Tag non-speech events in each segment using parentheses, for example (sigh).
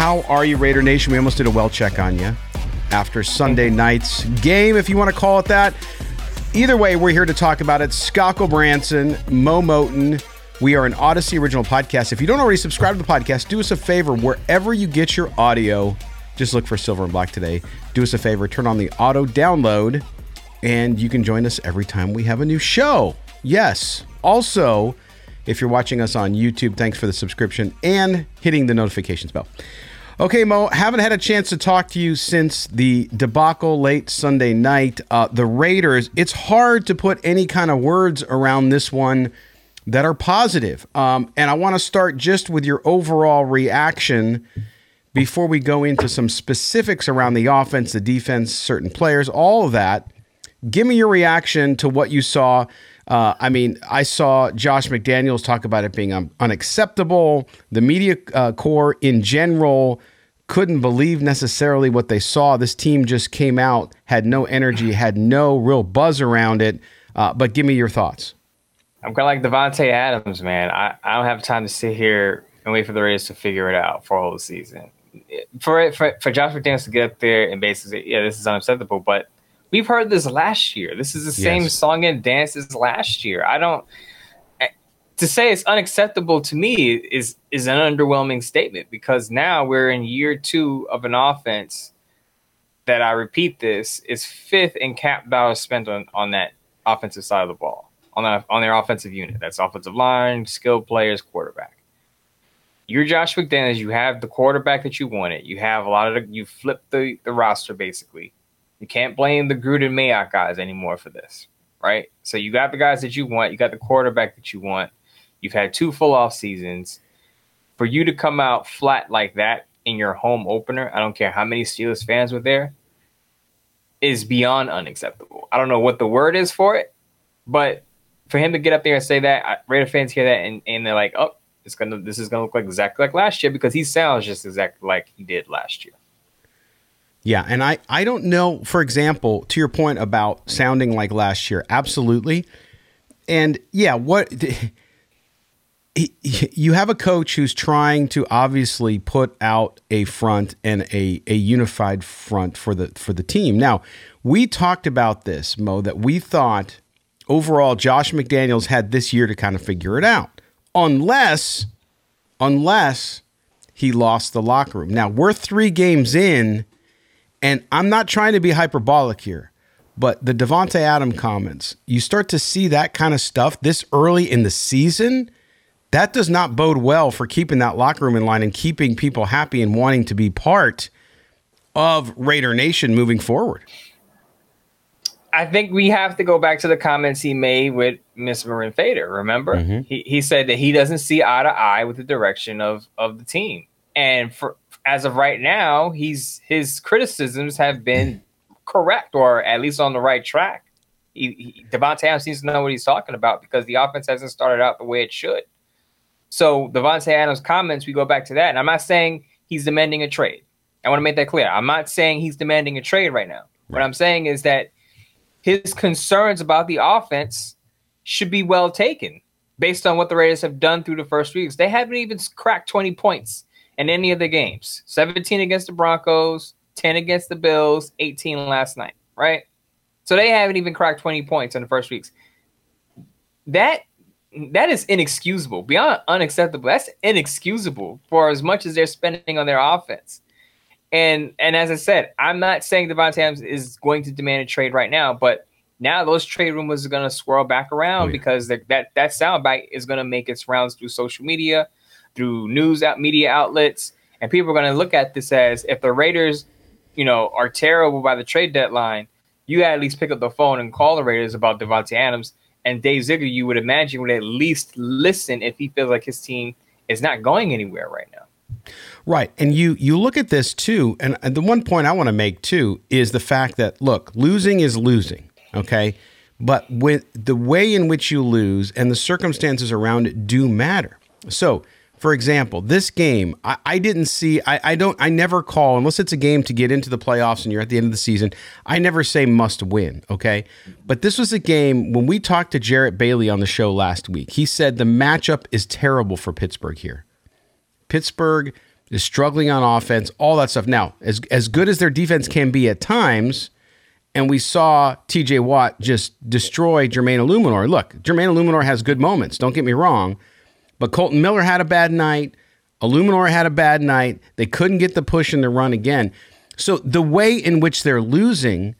How are you, Raider Nation? We almost did a well check on you after Sunday night's game, if you want to call it that. Either way, we're here to talk about it. Scott Branson, Moe Moton. We are an Audacy original podcast. If you don't already subscribe to the podcast, do us a favor wherever you get your audio. Just look for Silver and Black today. Do us a favor, turn on the auto download, and you can join us every time we have a new show. Yes. Also, if you're watching us on YouTube, thanks for the subscription and hitting the notifications bell. Okay, Moe, haven't had a chance to talk to you since the debacle late Sunday night. Uh, the Raiders, it's hard to put any kind of words around this one that are positive. Um, and I want to start just with your overall reaction before we go into some specifics around the offense, the defense, certain players, all of that. Give me your reaction to what you saw. Uh, I mean, I saw Josh McDaniels talk about it being um, unacceptable. The media uh, corps in general couldn't believe necessarily what they saw. This team just came out, had no energy, (clears throat) had no real buzz around it. Uh, but give me your thoughts. I'm kind of like Davante Adams, man. I, I don't have time to sit here and wait for the Raiders to figure it out for all the season. For for for Josh McDaniels to get up there and basically, yeah, this is unacceptable. But we've heard this last year. This is the same yes. song and dance as last year. I don't to say it's unacceptable to me is is an underwhelming statement because now we're in year two of an offense that I repeat this is fifth in cap dollars spent on on that offensive side of the ball on on their offensive unit. That's offensive line, skilled players, quarterback. You're Josh McDaniels. You have the quarterback that you wanted. You have a lot of the, you flipped the the roster basically. You can't blame the Gruden Mayock guys anymore for this, right? So you got the guys that you want. You got the quarterback that you want You've had two full off seasons. For you to come out flat like that in your home opener, I don't care how many Steelers fans were there, is beyond unacceptable. I don't know what the word is for it, but for him to get up there and say that, I, Raider fans hear that and, and they're like, oh, it's gonna this is gonna look like exactly like last year because he sounds just exactly like he did last year. Yeah, and I I don't know. For example, to your point about sounding like last year, absolutely. And yeah, what (laughs) you have a coach who's trying to obviously put out a front and a, a unified front for the for the team. Now, we talked about this, Moe, that we thought overall Josh McDaniels had this year to kind of figure it out. Unless unless he lost the locker room. Now, we're 3 games in and I'm not trying to be hyperbolic here, but the Davante Adam comments, you start to see that kind of stuff this early in the season that does not bode well for keeping that locker room in line and keeping people happy and wanting to be part of Raider Nation moving forward. I think we have to go back to the comments he made with Miss Mirin Fader. Remember, mm-hmm. he, he said that he doesn't see eye to eye with the direction of of the team, and for as of right now, he's his criticisms have been correct or at least on the right track. He, he, Adams seems to know what he's talking about because the offense hasn't started out the way it should. So Davante Adams' comments, we go back to that, and I'm not saying he's demanding a trade. I want to make that clear. I'm not saying he's demanding a trade right now. What I'm saying is that his concerns about the offense should be well taken based on what the Raiders have done through the first weeks. They haven't even cracked 20 points in any of the games 17 against the Broncos, 10 against the Bills, 18 last night, right? So they haven't even cracked 20 points in the first weeks. That that is inexcusable, beyond unacceptable. That's inexcusable for as much as they're spending on their offense. And and as I said, I'm not saying Davante Adams is going to demand a trade right now, but now those trade rumors are going to swirl back around oh, yeah. because that that soundbite is going to make its rounds through social media, through news out media outlets, and people are going to look at this as if the Raiders, you know, are terrible by the trade deadline, you at least pick up the phone and call the Raiders about Davante Adams. And Dave Ziegler, you would imagine, would at least listen if he feels like his team is not going anywhere right now. Right. And you you look at this too, and the one point I want to make too is the fact that look, losing is losing. Okay. But with the way in which you lose and the circumstances around it do matter. So for example, this game, I, I didn't see, I, I, don't, I never call, unless it's a game to get into the playoffs and you're at the end of the season, I never say must win, okay? But this was a game, when we talked to Jarrett Bailey on the show last week, he said the matchup is terrible for Pittsburgh here. Pittsburgh is struggling on offense, all that stuff. Now, as, as good as their defense can be at times, and we saw TJ Watt just destroy Jermaine Eluemunor. Look, Jermaine Eluemunor has good moments, don't get me wrong but Kolton Miller had a bad night. Eluemunor had a bad night. They couldn't get the push in the run again. So the way in which they're losing,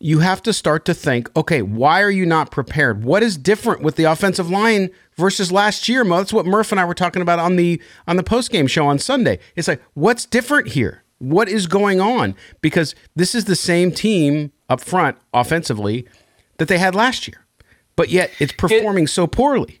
you have to start to think, okay, why are you not prepared? What is different with the offensive line versus last year? That's what Murph and I were talking about on the on the post game show on Sunday. It's like, what's different here? What is going on? Because this is the same team up front offensively that they had last year, but yet it's performing so poorly.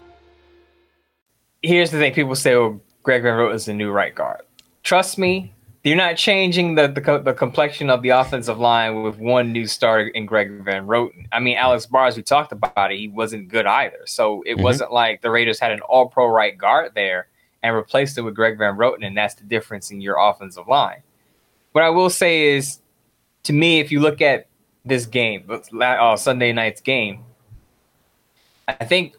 here's the thing: people say, "Oh, Greg Van Roten is the new right guard." Trust me, you're not changing the, the, the complexion of the offensive line with one new starter in Greg Van Roten. I mean, Alex Bars, we talked about it, he wasn't good either. So it mm-hmm. wasn't like the Raiders had an All Pro right guard there and replaced it with Greg Van Roten, and that's the difference in your offensive line. What I will say is, to me, if you look at this game, uh, Sunday night's game, I think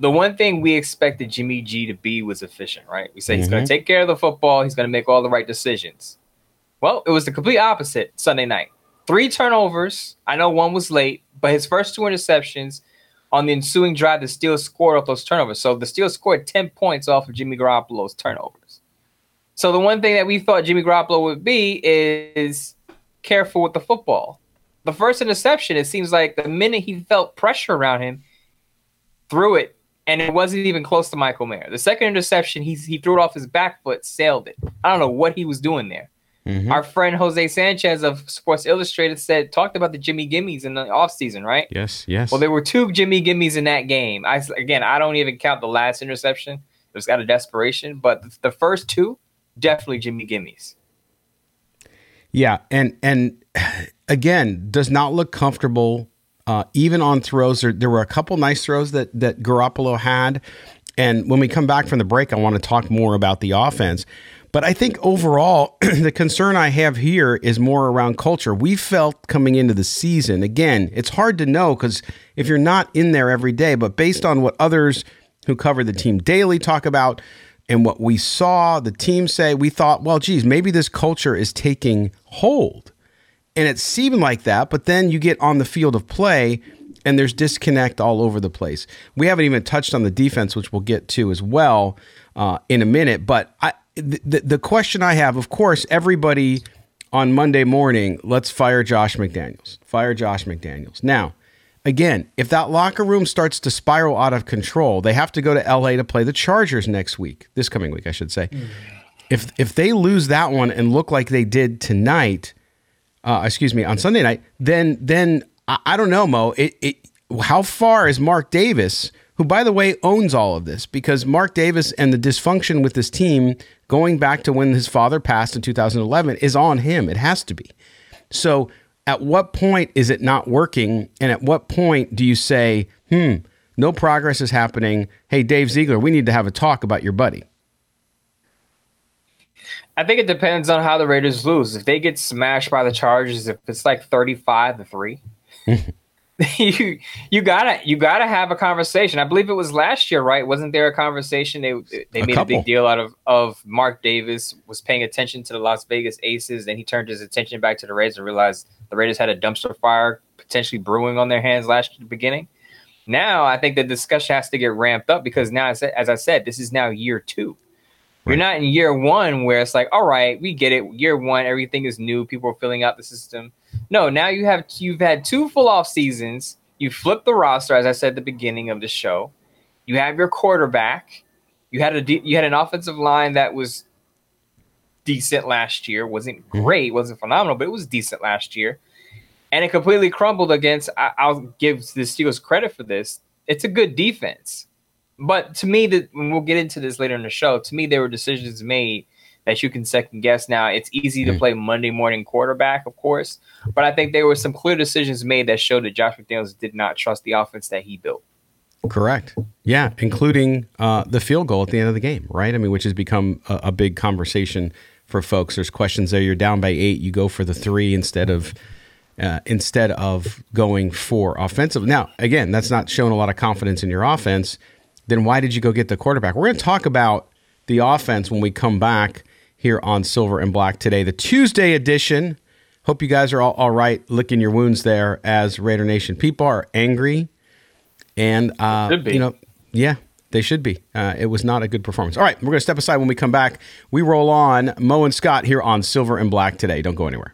the one thing we expected Jimmy G to be was efficient, right? We said mm-hmm. he's going to take care of the football, he's going to make all the right decisions. Well, it was the complete opposite Sunday night. Three turnovers. I know one was late, but his first two interceptions on the ensuing drive, the Steelers scored off those turnovers. So the Steelers scored 10 points off of Jimmy Garoppolo's turnovers. So the one thing that we thought Jimmy Garoppolo would be is careful with the football. The first interception, it seems like the minute he felt pressure around him, threw it and it wasn't even close to Michael Mayer. The second interception, he he threw it off his back foot, sailed it. I don't know what he was doing there. Mm-hmm. Our friend Jose Sanchez of Sports Illustrated said talked about the Jimmy Gimmies in the offseason, right? Yes, yes. Well, there were two Jimmy Gimmies in that game. I again, I don't even count the last interception. It was out of desperation, but the first two definitely Jimmy Gimmies. Yeah, and and (sighs) again, does not look comfortable uh, even on throws, there, there were a couple nice throws that that Garoppolo had. And when we come back from the break, I want to talk more about the offense. But I think overall, (clears throat) the concern I have here is more around culture. We felt coming into the season, again, it's hard to know because if you're not in there every day, but based on what others who cover the team daily talk about and what we saw the team say, we thought, well, geez, maybe this culture is taking hold. And it seemed like that, but then you get on the field of play and there's disconnect all over the place. We haven't even touched on the defense, which we'll get to as well uh, in a minute. But I, the, the question I have, of course, everybody on Monday morning, let's fire Josh McDaniels. Fire Josh McDaniels. Now, again, if that locker room starts to spiral out of control, they have to go to LA to play the Chargers next week, this coming week, I should say. Mm. if if they lose that one and look like they did tonight, uh, excuse me, on Sunday night, then then I, I don't know, Moe. It, it how far is Mark Davis, who by the way owns all of this, because Mark Davis and the dysfunction with this team going back to when his father passed in 2011 is on him. It has to be. So at what point is it not working, and at what point do you say, hmm? No progress is happening. Hey, Dave Ziegler, we need to have a talk about your buddy. I think it depends on how the Raiders lose. If they get smashed by the Chargers, if it's like thirty-five to three, (laughs) (laughs) you you gotta you gotta have a conversation. I believe it was last year, right? Wasn't there a conversation? They they A made couple. a big deal out of of Mark Davis was paying attention to the Las Vegas Aces, then he turned his attention back to the Raiders and realized the Raiders had a dumpster fire potentially brewing on their hands last year the beginning. Now I think the discussion has to get ramped up because now, as I said, this is now year two. You're not in year one where it's like, all right, we get it. Year one, everything is new. People are filling out the system. No, now you have you've had two full off seasons. You flipped the roster, as I said at the beginning of the show. You have your quarterback. You had a de- you had an offensive line that was decent last year. wasn't mm-hmm. great, wasn't phenomenal, but it was decent last year. And it completely crumbled against. I, I'll give the Steelers credit for this. It's a good defense. But to me, that we'll get into this later in the show. To me, there were decisions made that you can second guess. Now it's easy to play Monday morning quarterback, of course, but I think there were some clear decisions made that showed that Josh McDaniels did not trust the offense that he built. Correct. Yeah, including uh, the field goal at the end of the game, right? I mean, which has become a, a big conversation for folks. There's questions there. You're down by eight, you go for the three instead of uh, instead of going for offensive. Now, again, that's not showing a lot of confidence in your offense. Then why did you go get the quarterback? We're going to talk about the offense when we come back here on Silver and Black today, the Tuesday edition. Hope you guys are all, all right, licking your wounds there as Raider Nation. People are angry and uh, Should be. you know, yeah, they should be. Uh, it was not a good performance. All right, we're going to step aside when we come back. We roll on Moe and Scott here on Silver and Black today. Don't go anywhere.